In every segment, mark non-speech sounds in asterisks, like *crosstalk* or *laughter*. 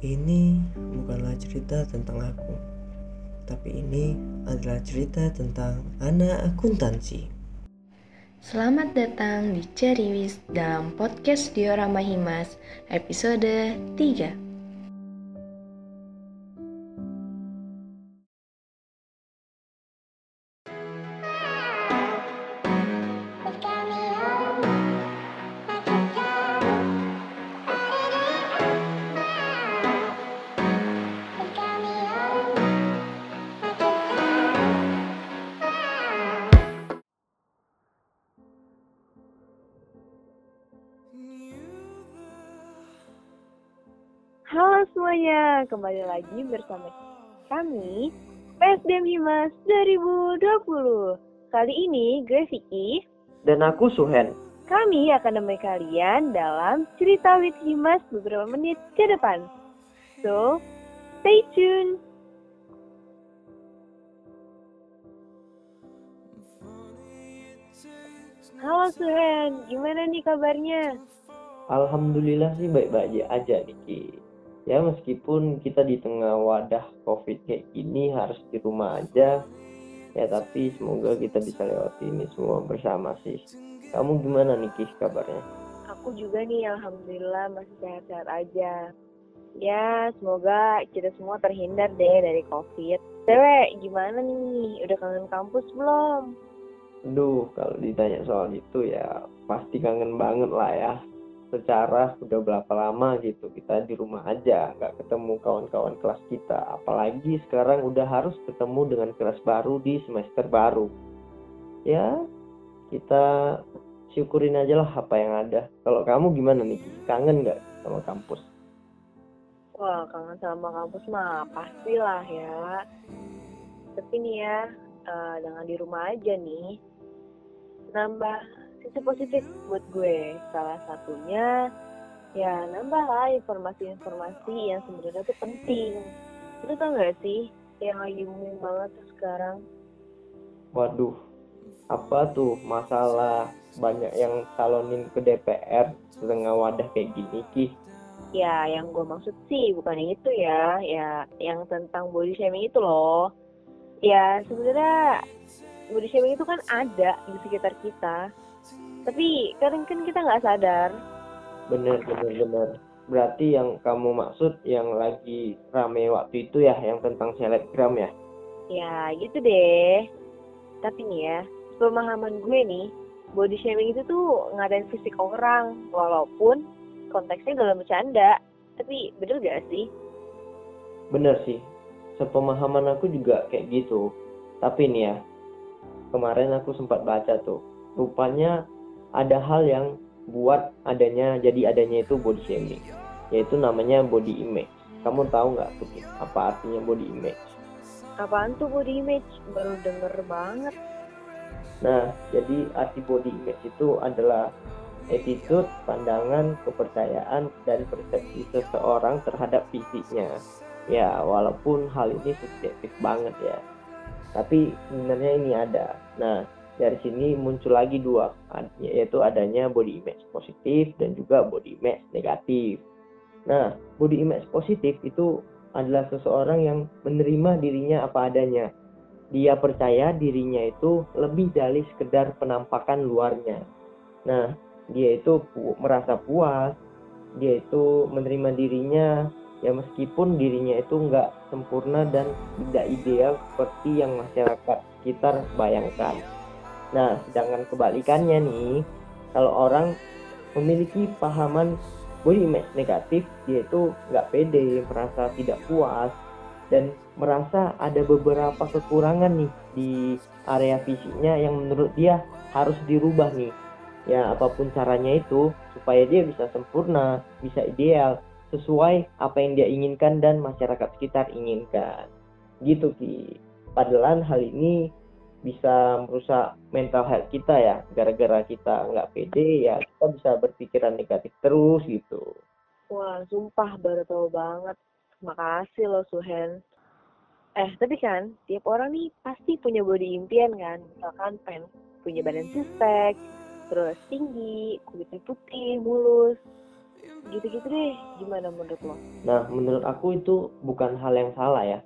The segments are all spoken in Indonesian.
Ini bukanlah cerita tentang aku, tapi ini adalah cerita tentang anak akuntansi. Selamat datang di Ceriwis dalam podcast Diorama Himas episode 3. Halo semuanya, kembali lagi bersama kami PSDM Himas 2020. Kali ini gue Vicky, Dan aku Suhen. kami akan menemani kalian dalam cerita with Himas beberapa menit ke depan. So, stay tune. Halo Suhen, gimana nih kabarnya? Alhamdulillah sih baik-baik aja Niki. Ya meskipun kita di tengah wadah covid kayak gini harus di rumah aja. Ya tapi semoga kita bisa lewati ini semua bersama sih. Kamu gimana Niki kabarnya? Aku juga nih, alhamdulillah masih sehat-sehat aja. Ya, semoga kita semua terhindar deh dari COVID. Cewek, gimana nih? Udah kangen kampus belum? Duh kalau ditanya soal itu ya pasti kangen banget lah ya. Secara udah berapa lama gitu kita di rumah aja nggak ketemu kawan-kawan kelas kita. Apalagi sekarang udah harus ketemu dengan kelas baru di semester baru. Ya kita syukurin aja lah apa yang ada. Kalau kamu gimana nih? Kangen nggak sama kampus? Wah, kangen sama kampus mah pastilah ya. Tapi nih ya, eh, dengan di rumah aja nih, nambah sisi positif buat gue. Salah satunya, ya nambah lah informasi-informasi yang sebenarnya tuh penting. Lu tau gak sih, yang lagi booming banget tuh sekarang? Waduh, apa tuh masalah banyak yang calonin ke DPR setengah wadah kayak gini Ki? Ya, yang gue maksud sih bukan yang itu ya, ya yang tentang body shaming itu loh. Ya, sebenarnya body shaming itu kan ada di sekitar kita. Tapi kadang kan kita nggak sadar. Bener bener bener. Berarti yang kamu maksud yang lagi rame waktu itu ya, yang tentang selebgram ya? Ya, gitu deh. Tapi nih ya, pemahaman gue nih, body shaming itu tuh ngadain fisik orang, walaupun konteksnya dalam bercanda. Tapi bener gak sih? Bener sih. Sepemahaman aku juga kayak gitu. Tapi nih ya, kemarin aku sempat baca tuh. Rupanya ada hal yang buat adanya jadi adanya itu body shaming, yaitu namanya body image. Kamu tahu nggak tuh apa artinya body image? Apaan tuh body image? Baru denger banget. Nah, jadi arti body image itu adalah attitude, pandangan, kepercayaan, dan persepsi seseorang terhadap fisiknya. Ya, walaupun hal ini subjektif banget ya. Tapi sebenarnya ini ada. Nah, dari sini muncul lagi dua, yaitu adanya body image positif dan juga body image negatif. Nah, body image positif itu adalah seseorang yang menerima dirinya apa adanya. Dia percaya dirinya itu lebih dari sekedar penampakan luarnya. Nah, dia itu pu- merasa puas, dia itu menerima dirinya ya meskipun dirinya itu nggak sempurna dan tidak ideal seperti yang masyarakat sekitar bayangkan. Nah, sedangkan kebalikannya nih, kalau orang memiliki pahaman body image negatif, dia itu nggak pede, merasa tidak puas, dan merasa ada beberapa kekurangan nih di area fisiknya yang menurut dia harus dirubah nih. Ya, apa pun caranya itu supaya dia bisa sempurna, bisa ideal, sesuai apa yang dia inginkan dan masyarakat sekitar inginkan. Gitu Ki. Padahal hal ini bisa merusak mental health kita ya gara-gara kita nggak pede ya kita bisa berpikiran negatif terus gitu Wah, sumpah baru tahu banget. Makasih loh Suhen. Eh, tapi kan tiap orang nih pasti punya body impian kan. Misalkan pengen punya badan six pack, terus tinggi, kulitnya putih, mulus. gitu-gitu deh gimana menurut lo Nah, menurut aku itu bukan hal yang salah ya.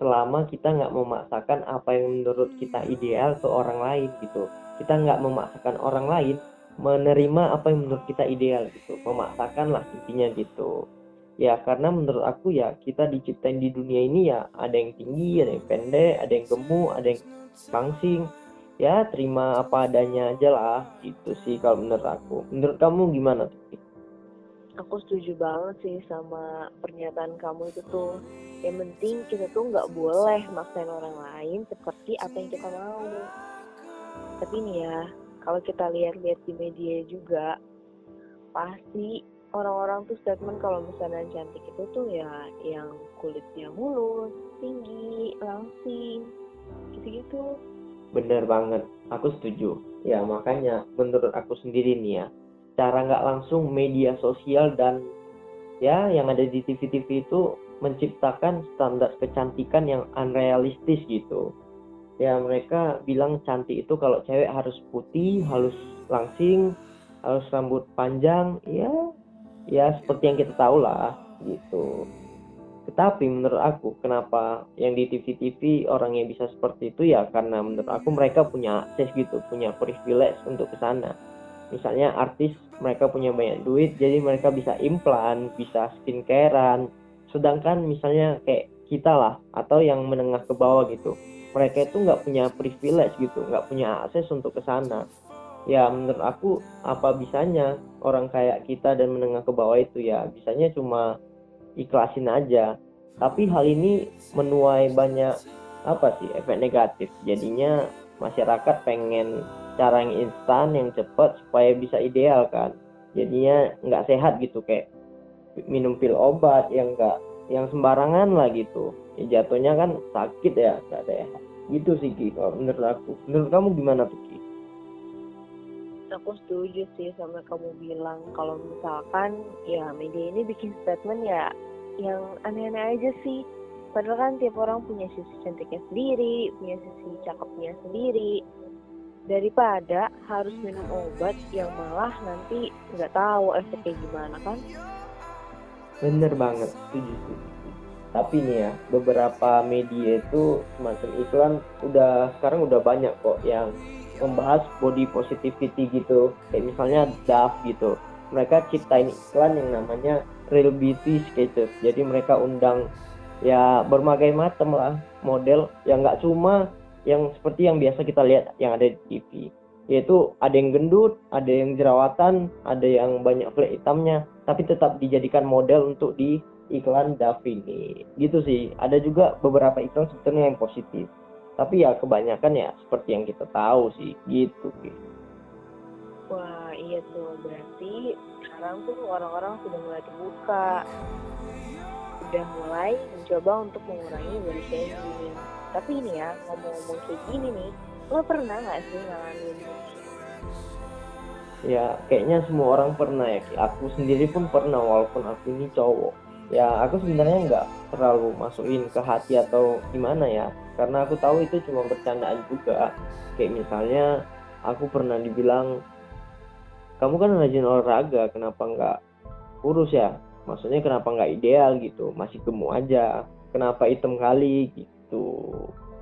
Selama kita nggak memaksakan apa yang menurut kita ideal ke orang lain gitu. Kita nggak memaksakan orang lain menerima apa yang menurut kita ideal gitu. Memaksakan lah intinya gitu. Ya, karena menurut aku ya kita diciptain di dunia ini ya ada yang tinggi, ada yang pendek, ada yang gemuk, ada yang langsing. Ya, terima apa adanya aja lah. Gitu sih kalau menurut aku. Menurut kamu gimana tuh? Aku setuju banget sih sama pernyataan kamu itu tuh. Yang penting kita tuh nggak boleh maksain orang lain seperti apa yang kita mau. Tapi nih ya kalau kita lihat-lihat di media juga pasti orang-orang tuh statement kalau misalnya cantik itu tuh ya yang kulitnya mulus tinggi langsing gitu-gitu. Bener banget, aku setuju. Ya makanya menurut aku sendiri nih ya, cara nggak langsung media sosial dan ya yang ada di TV-TV itu menciptakan standar kecantikan yang unrealistis gitu. Ya mereka bilang cantik itu kalau cewek harus putih, harus langsing, harus rambut panjang, ya ya seperti yang kita tahu lah gitu. Tetapi menurut aku kenapa yang di TV-TV orang yang bisa seperti itu ya karena menurut aku mereka punya akses gitu, punya privilege untuk ke sana. Misalnya artis mereka punya banyak duit jadi mereka bisa implan, bisa skincarean. Sedangkan misalnya kayak kita lah atau yang menengah ke bawah gitu. Mereka itu nggak punya privilege gitu, nggak punya akses untuk ke sana. Ya menurut aku apa bisanya orang kayak kita dan menengah ke bawah itu ya bisanya cuma ikhlasin aja tapi hal ini menuai banyak apa sih efek negatif jadinya masyarakat pengen cara yang instan yang cepat supaya bisa ideal kan? Jadinya nggak sehat gitu kayak minum pil obat yang nggak yang sembarangan lah gitu. Ya jatuhnya kan sakit ya nggak sehat. Gitu sih Ki kalau menurut aku. Menurut kamu gimana tuh Ki? aku setuju sih sama kamu bilang. Kalau misalkan ya media ini bikin statement ya yang aneh-aneh aja sih. Padahal kan tiap orang punya sisi cantiknya sendiri punya sisi cakepnya sendiri daripada harus minum obat yang malah nanti nggak tahu efeknya gimana kan Bener banget, setuju setuju. Tapi nih ya, beberapa media itu semacam iklan udah sekarang udah banyak kok yang membahas body positivity gitu. Kayak misalnya Dove gitu. Mereka ciptain iklan yang namanya Real Beauty Sketches. Jadi mereka undang ya berbagai macam lah model yang nggak cuma yang seperti yang biasa kita lihat yang ada di TV yaitu ada yang gendut, ada yang jerawatan, ada yang banyak flek hitamnya, tapi tetap dijadikan model untuk di iklan Davini. Gitu sih. Ada juga beberapa iklan sebetulnya yang positif. Tapi ya kebanyakan ya seperti yang kita tahu sih, gitu. Wah iya tuh berarti sekarang tuh orang-orang sudah mulai terbuka udah mulai mencoba untuk mengurangi body shaming tapi ini ya ngomong-ngomong kayak gini nih lo pernah nggak sih ngalamin Ya kayaknya semua orang pernah ya. Aku sendiri pun pernah walaupun aku ini cowok. Ya aku sebenarnya nggak terlalu masukin ke hati atau gimana ya. Karena aku tahu itu cuma bercandaan juga. Kayak misalnya aku pernah dibilang kamu kan rajin olahraga kenapa nggak kurus ya maksudnya kenapa nggak ideal gitu? Masih gemuk aja. Kenapa hitam kali gitu?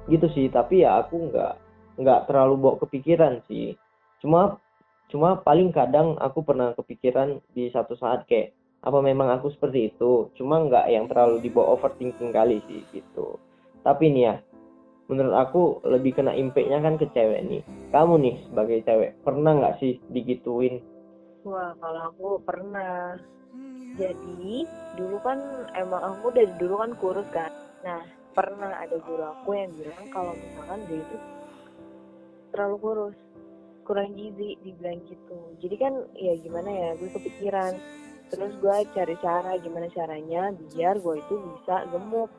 Gitu sih tapi ya aku nggak nggak terlalu bawa kepikiran sih. Cuma cuma paling kadang aku pernah kepikiran di satu saat kayak apa memang aku seperti itu? Cuma nggak yang terlalu dibawa overthinking kali sih gitu. Tapi nih ya menurut aku lebih kena impactnya kan ke cewek nih. Kamu nih sebagai cewek pernah nggak sih digituin? Wah, kalau aku pernah. Jadi, dulu kan emang aku dari dulu kan kurus kan. Nah, pernah ada guru aku yang bilang kalau misalkan dia itu terlalu kurus, kurang gizi, dibilang gitu. Jadi kan ya gimana ya, gue kepikiran. Terus gue cari cara gimana caranya biar gue itu bisa gemuk.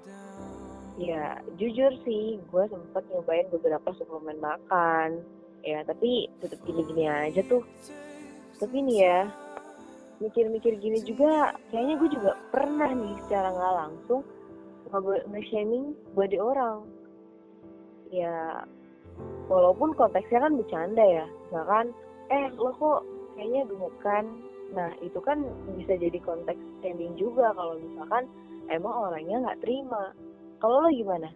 Ya, jujur sih, gue sempet nyobain beberapa suplemen makan. Ya, tapi tetap gini-gini aja tuh tapi nih ya mikir-mikir gini juga kayaknya gue juga pernah nih secara nggak langsung nge-shaming body orang ya walaupun konteksnya kan bercanda ya misalkan eh lo kok kayaknya gemukan Nah, itu kan bisa jadi konteks standing juga kalau misalkan emang orangnya nggak terima. Kalau lo gimana?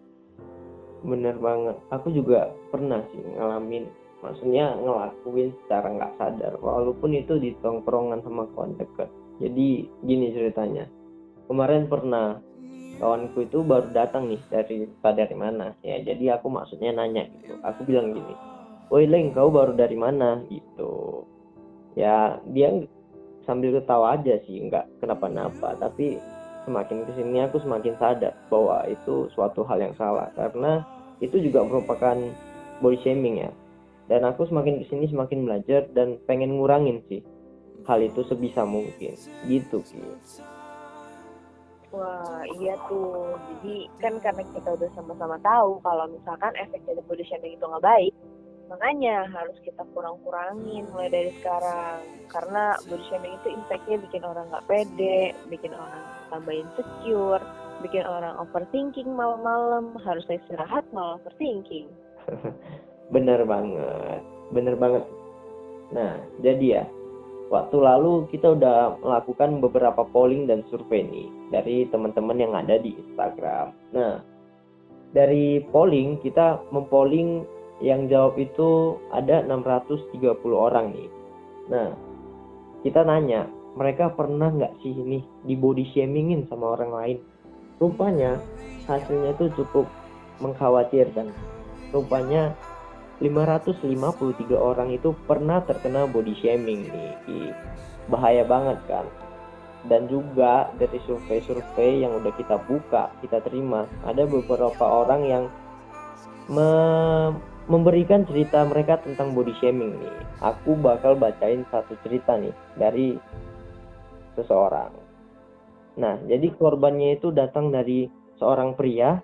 Bener banget. Aku juga pernah sih ngalamin, maksudnya ngelakuin secara nggak sadar, walaupun itu di tongkrongan sama kawan deket. Jadi gini ceritanya. Kemarin pernah kawanku itu baru datang nih dari dari mana? Ya jadi aku maksudnya nanya gitu. Aku bilang gini woi leng kau baru dari mana? Gitu. Ya dia sambil ketawa aja sih nggak kenapa-napa. Tapi semakin ke sini aku semakin sadar bahwa itu suatu hal yang salah. Karena itu juga merupakan body shaming ya dan aku semakin ke sini semakin belajar dan pengen ngurangin sih hal itu sebisa mungkin gitu sih Wah iya tuh, jadi kan karena kita udah sama-sama tahu kalau misalkan efek dari body shaming itu nggak baik, makanya harus kita kurang-kurangin mulai dari sekarang. Karena body shaming itu impactnya bikin orang nggak pede, bikin orang tambah insecure, bikin orang overthinking malam-malam, harus istirahat malah overthinking. *laughs* bener banget, bener banget. Nah, jadi ya, waktu lalu kita udah melakukan beberapa polling dan survei nih dari teman-teman yang ada di Instagram. Nah, dari polling kita mempolling yang jawab itu ada 630 orang nih. Nah, kita nanya, mereka pernah nggak sih ini di body shamingin sama orang lain? Rupanya hasilnya itu cukup mengkhawatirkan. Rupanya 553 orang itu pernah terkena body shaming nih. Bahaya banget kan? Dan juga dari survei-survei yang udah kita buka, kita terima, ada beberapa orang yang me memberikan cerita mereka tentang body shaming nih. Aku bakal bacain satu cerita nih dari seseorang. Nah, jadi korbannya itu datang dari seorang pria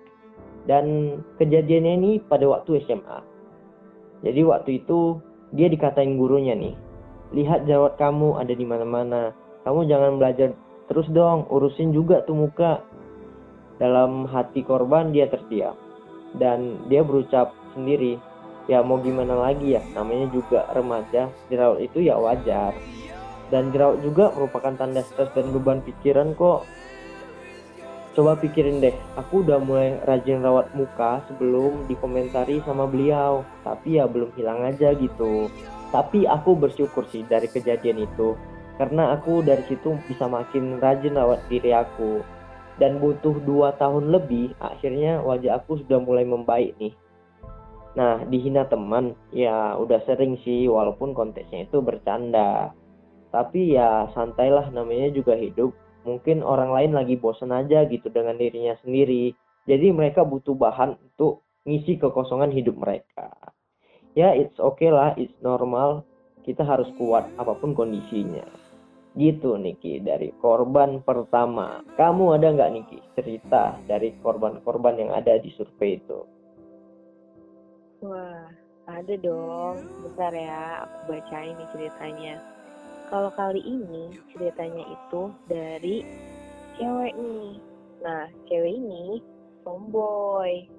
dan kejadiannya ini pada waktu SMA. Jadi waktu itu dia dikatain gurunya nih, lihat jawab kamu ada di mana-mana. Kamu jangan belajar terus dong, urusin juga tuh muka. Dalam hati korban dia terdiam dan dia berucap sendiri, ya mau gimana lagi ya, namanya juga remaja, jerawat itu ya wajar. Dan jerawat juga merupakan tanda stres dan beban pikiran kok Coba pikirin deh, aku udah mulai rajin rawat muka sebelum dikomentari sama beliau, tapi ya belum hilang aja gitu. Tapi aku bersyukur sih dari kejadian itu, karena aku dari situ bisa makin rajin rawat diri aku. Dan butuh dua tahun lebih, akhirnya wajah aku sudah mulai membaik nih. Nah, dihina teman, ya udah sering sih, walaupun konteksnya itu bercanda. Tapi ya santailah namanya juga hidup mungkin orang lain lagi bosan aja gitu dengan dirinya sendiri. Jadi mereka butuh bahan untuk ngisi kekosongan hidup mereka. Ya, it's okay lah, it's normal. Kita harus kuat apa pun kondisinya. Gitu Niki dari korban pertama. Kamu ada nggak Niki cerita dari korban-korban yang ada di survei itu? Wah, ada dong. Bentar ya, aku bacain nih ceritanya. Kalau kali ini ceritanya itu dari cewek nih. Nah, cewek ini tomboy.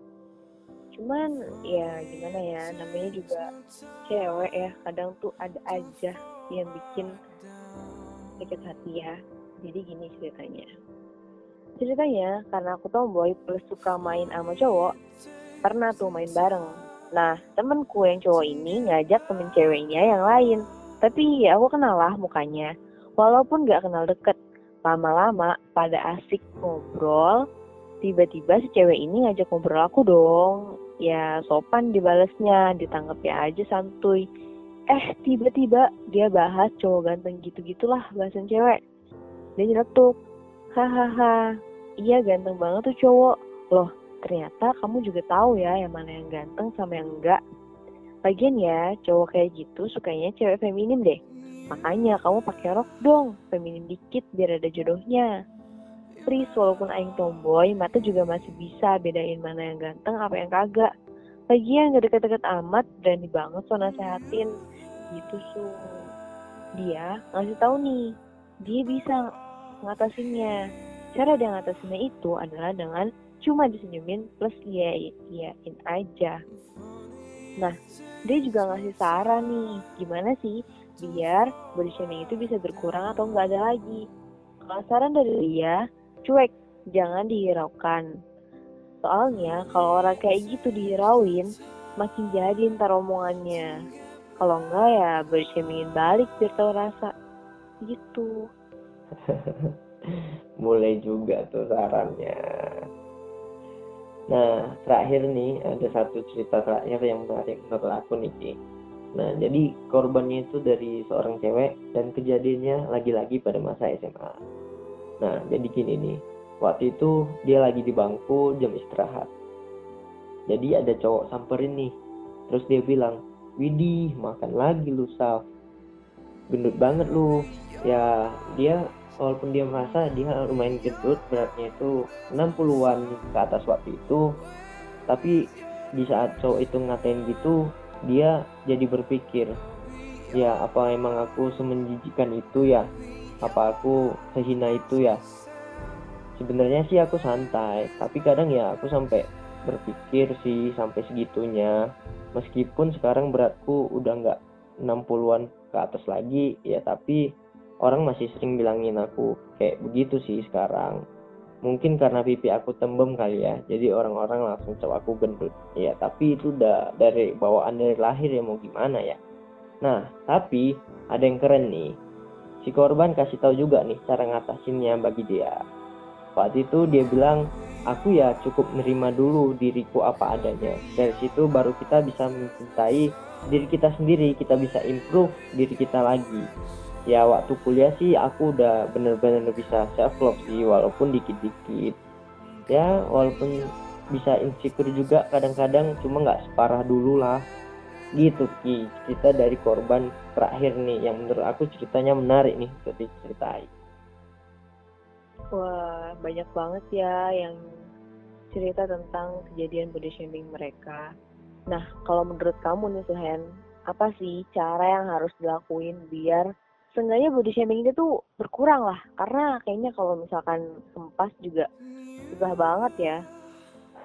Cuman ya gimana ya, namanya juga cewek ya. Kadang tuh ada aja yang bikin sakit hati ya. Jadi gini ceritanya. Ceritanya karena aku tomboy plus suka main sama cowok, pernah tuh main bareng. Nah, temenku yang cowok ini ngajak temen ceweknya yang lain tapi ya aku kenal lah mukanya. Walaupun gak kenal deket. Lama-lama pada asik ngobrol, tiba-tiba si cewek ini ngajak ngobrol aku dong. Ya sopan dibalesnya, ya aja santuy. Eh tiba-tiba dia bahas cowok ganteng gitu-gitulah bahasan cewek. Dia nyeletuk. Hahaha, iya ganteng banget tuh cowok. Loh, ternyata kamu juga tahu ya yang mana yang ganteng sama yang enggak. Lagian ya, cowok kayak gitu sukanya cewek feminim deh. Makanya kamu pakai rok dong, feminim dikit biar ada jodohnya. Please, walaupun aing tomboy, mata juga masih bisa bedain mana yang ganteng apa yang kagak. Lagian gak deket-deket amat, berani banget so nasehatin. Gitu su. Dia ngasih tahu nih, dia bisa ngatasinnya. Cara dia ngatasinnya itu adalah dengan cuma disenyumin plus iya iyain aja. Nah, dia juga ngasih saran nih, gimana sih biar body shaming itu bisa berkurang atau nggak ada lagi. Kalau saran dari dia, cuek, jangan dihiraukan. Soalnya kalau orang kayak gitu dihirauin, makin jadi ntar omongannya. Kalau enggak ya body shamingin balik biar tahu rasa. Gitu. *laughs* Mulai juga tuh sarannya. Nah, terakhir nih ada satu cerita terakhir yang menarik menurut aku nih. Nah, jadi korbannya itu dari seorang cewek dan kejadiannya lagi-lagi pada masa SMA. Nah, jadi gini nih. Waktu itu dia lagi di bangku jam istirahat. Jadi ada cowok samperin nih. Terus dia bilang, Widih, makan lagi lu, Saf. Gendut banget lu. Ya, dia walaupun dia merasa dia lumayan gendut beratnya itu 60-an ke atas waktu itu. Tapi di saat cowok itu ngatain gitu dia jadi berpikir ya apa emang aku semenjijikan itu ya? Apa aku sehina itu ya? Sebenarnya sih aku santai tapi kadang ya aku sampai berpikir sih sampai segitunya. Meskipun sekarang beratku udah nggak 60-an ke atas lagi ya tapi orang masih sering bilangin aku kayak begitu sih sekarang. Mungkin karena pipi aku tembem kali ya jadi orang-orang langsung cowok aku gendut. Ya tapi itu udah dari bawaan dari lahir ya mau gimana ya? Nah tapi ada yang keren nih. Si korban kasih tahu juga nih cara ngatasinnya bagi dia. Waktu itu dia bilang aku ya cukup nerima dulu diriku apa adanya. Dari situ baru kita bisa mencintai diri kita sendiri kita bisa improve diri kita lagi ya waktu kuliah sih aku udah bener-bener bisa self love sih walaupun dikit-dikit. Ya walaupun bisa insecure juga kadang-kadang cuma nggak separah dulu lah. Gitu ki. Cerita dari korban terakhir nih yang menurut aku ceritanya menarik nih untuk diceritain. Wah banyak banget ya yang cerita tentang kejadian body shaming mereka. Nah kalau menurut kamu nih Suhen apa sih cara yang harus dilakuin biar seenggaknya body shaming itu tuh berkurang lah. Karena kayaknya kalau misalkan kempas juga susah banget ya.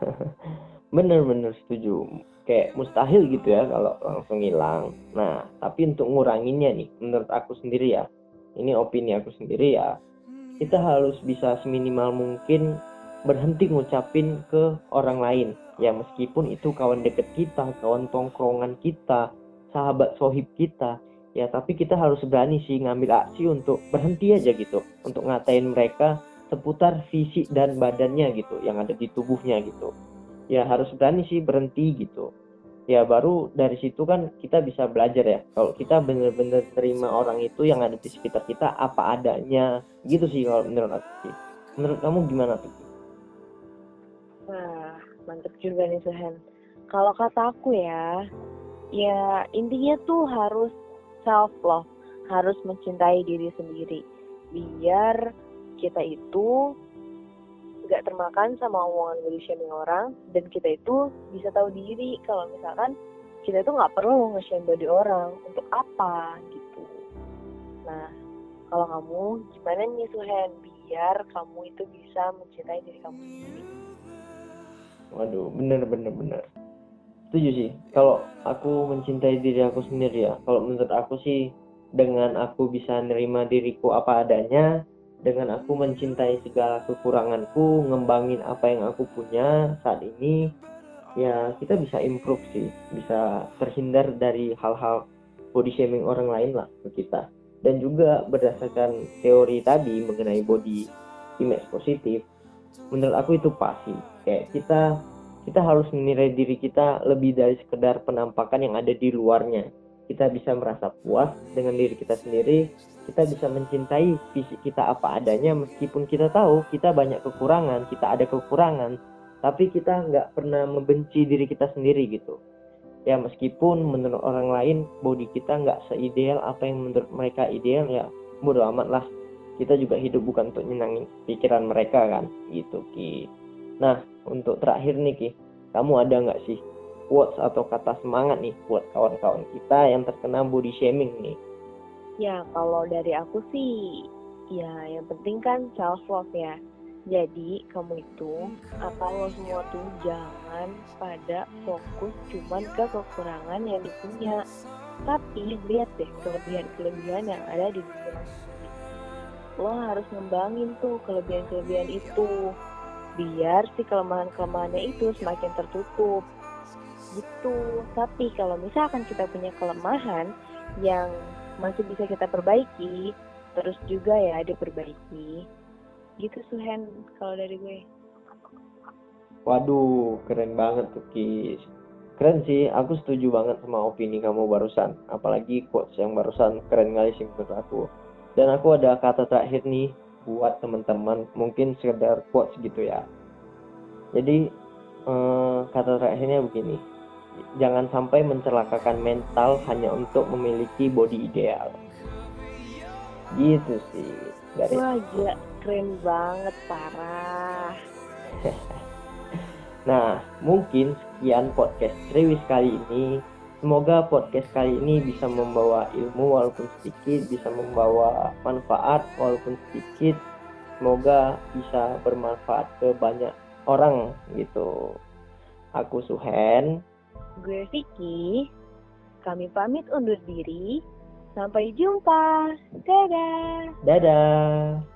*laughs* Bener-bener setuju. Kayak mustahil gitu ya kalau langsung hilang. Nah tapi untuk nguranginnya nih menurut aku sendiri ya ini opini aku sendiri ya kita harus bisa seminimal mungkin berhenti ngucapin ke orang lain. Ya meskipun itu kawan deket kita kawan tongkrongan kita sahabat sohib kita ya tapi kita harus berani sih ngambil aksi untuk berhenti aja gitu. Untuk ngatain mereka seputar fisik dan badannya gitu yang ada di tubuhnya gitu. Ya harus berani sih berhenti gitu. Ya baru dari situ kan kita bisa belajar ya. Kalau kita bener-bener terima orang itu yang ada di sekitar kita apa adanya. Gitu sih kalau menurut aku sih. Menurut kamu gimana tuh? Wah mantep juga nih Suhen kalau kata aku ya ya intinya tuh harus self love, harus mencintai diri sendiri. Biar kita itu nggak termakan sama omongan body shaming orang dan kita itu bisa tahu diri kalau misalkan kita itu nggak perlu nge-shame body orang untuk apa gitu. Nah, kalau kamu gimana nih Suhen biar kamu itu bisa mencintai diri kamu sendiri? Waduh, bener bener bener setuju sih. Kalau aku mencintai diri aku sendiri ya. Kalau menurut aku sih dengan aku bisa nerima diriku apa adanya dengan aku mencintai segala kekuranganku ngembangin apa yang aku punya saat ini ya kita bisa improve sih. Bisa terhindar dari hal-hal body shaming orang lain lah ke kita. Dan juga berdasarkan teori tadi mengenai body image positif menurut aku itu pasti kayak kita kita harus menilai diri kita lebih dari sekedar penampakan yang ada di luarnya. Kita bisa merasa puas dengan diri kita sendiri, kita bisa mencintai fisik kita apa adanya meskipun kita tahu kita banyak kekurangan, kita ada kekurangan, tapi kita nggak pernah membenci diri kita sendiri gitu. Ya meskipun menurut orang lain body kita nggak seideal apa yang menurut mereka ideal ya bodo amat lah. Kita juga hidup bukan untuk nyenangin pikiran mereka kan gitu ki. Nah untuk terakhir nih Ki, kamu ada nggak sih quotes atau kata semangat nih buat kawan-kawan kita yang terkena body shaming nih? Ya, kalau dari aku sih, ya yang penting kan self love ya. Jadi kamu itu atau lo semua tuh jangan pada fokus cuman ke kekurangan yang dipunya. Tapi lihat deh kelebihan-kelebihan yang ada di diri lo. Harus ngembangin tuh kelebihan-kelebihan itu. Biar si kelemahan-kelemahannya itu semakin tertutup. Gitu. Tapi kalau misalkan kita punya kelemahan yang masih bisa kita perbaiki, terus juga ya diperbaiki. Gitu Suhen kalau dari gue. Waduh, keren banget tuh Kis. Keren sih, aku setuju banget sama opini kamu barusan. Apalagi quotes yang barusan keren kali sih menurut aku. Dan aku ada kata terakhir nih buat teman-teman, mungkin sekedar quotes gitu ya. Jadi eh, kata terakhirnya begini, jangan sampai mencelakakan mental hanya untuk memiliki body ideal. Gitu sih. Dari Wah gila, keren banget parah. *laughs* Nah, mungkin sekian podcast Triwis kali ini. Semoga podcast kali ini bisa membawa ilmu walaupun sedikit, bisa membawa manfaat walaupun sedikit. Semoga bisa bermanfaat ke banyak orang gitu. Aku Suhen. Gue Vicky. Kami pamit undur diri. Sampai jumpa. Dadah. Dadah.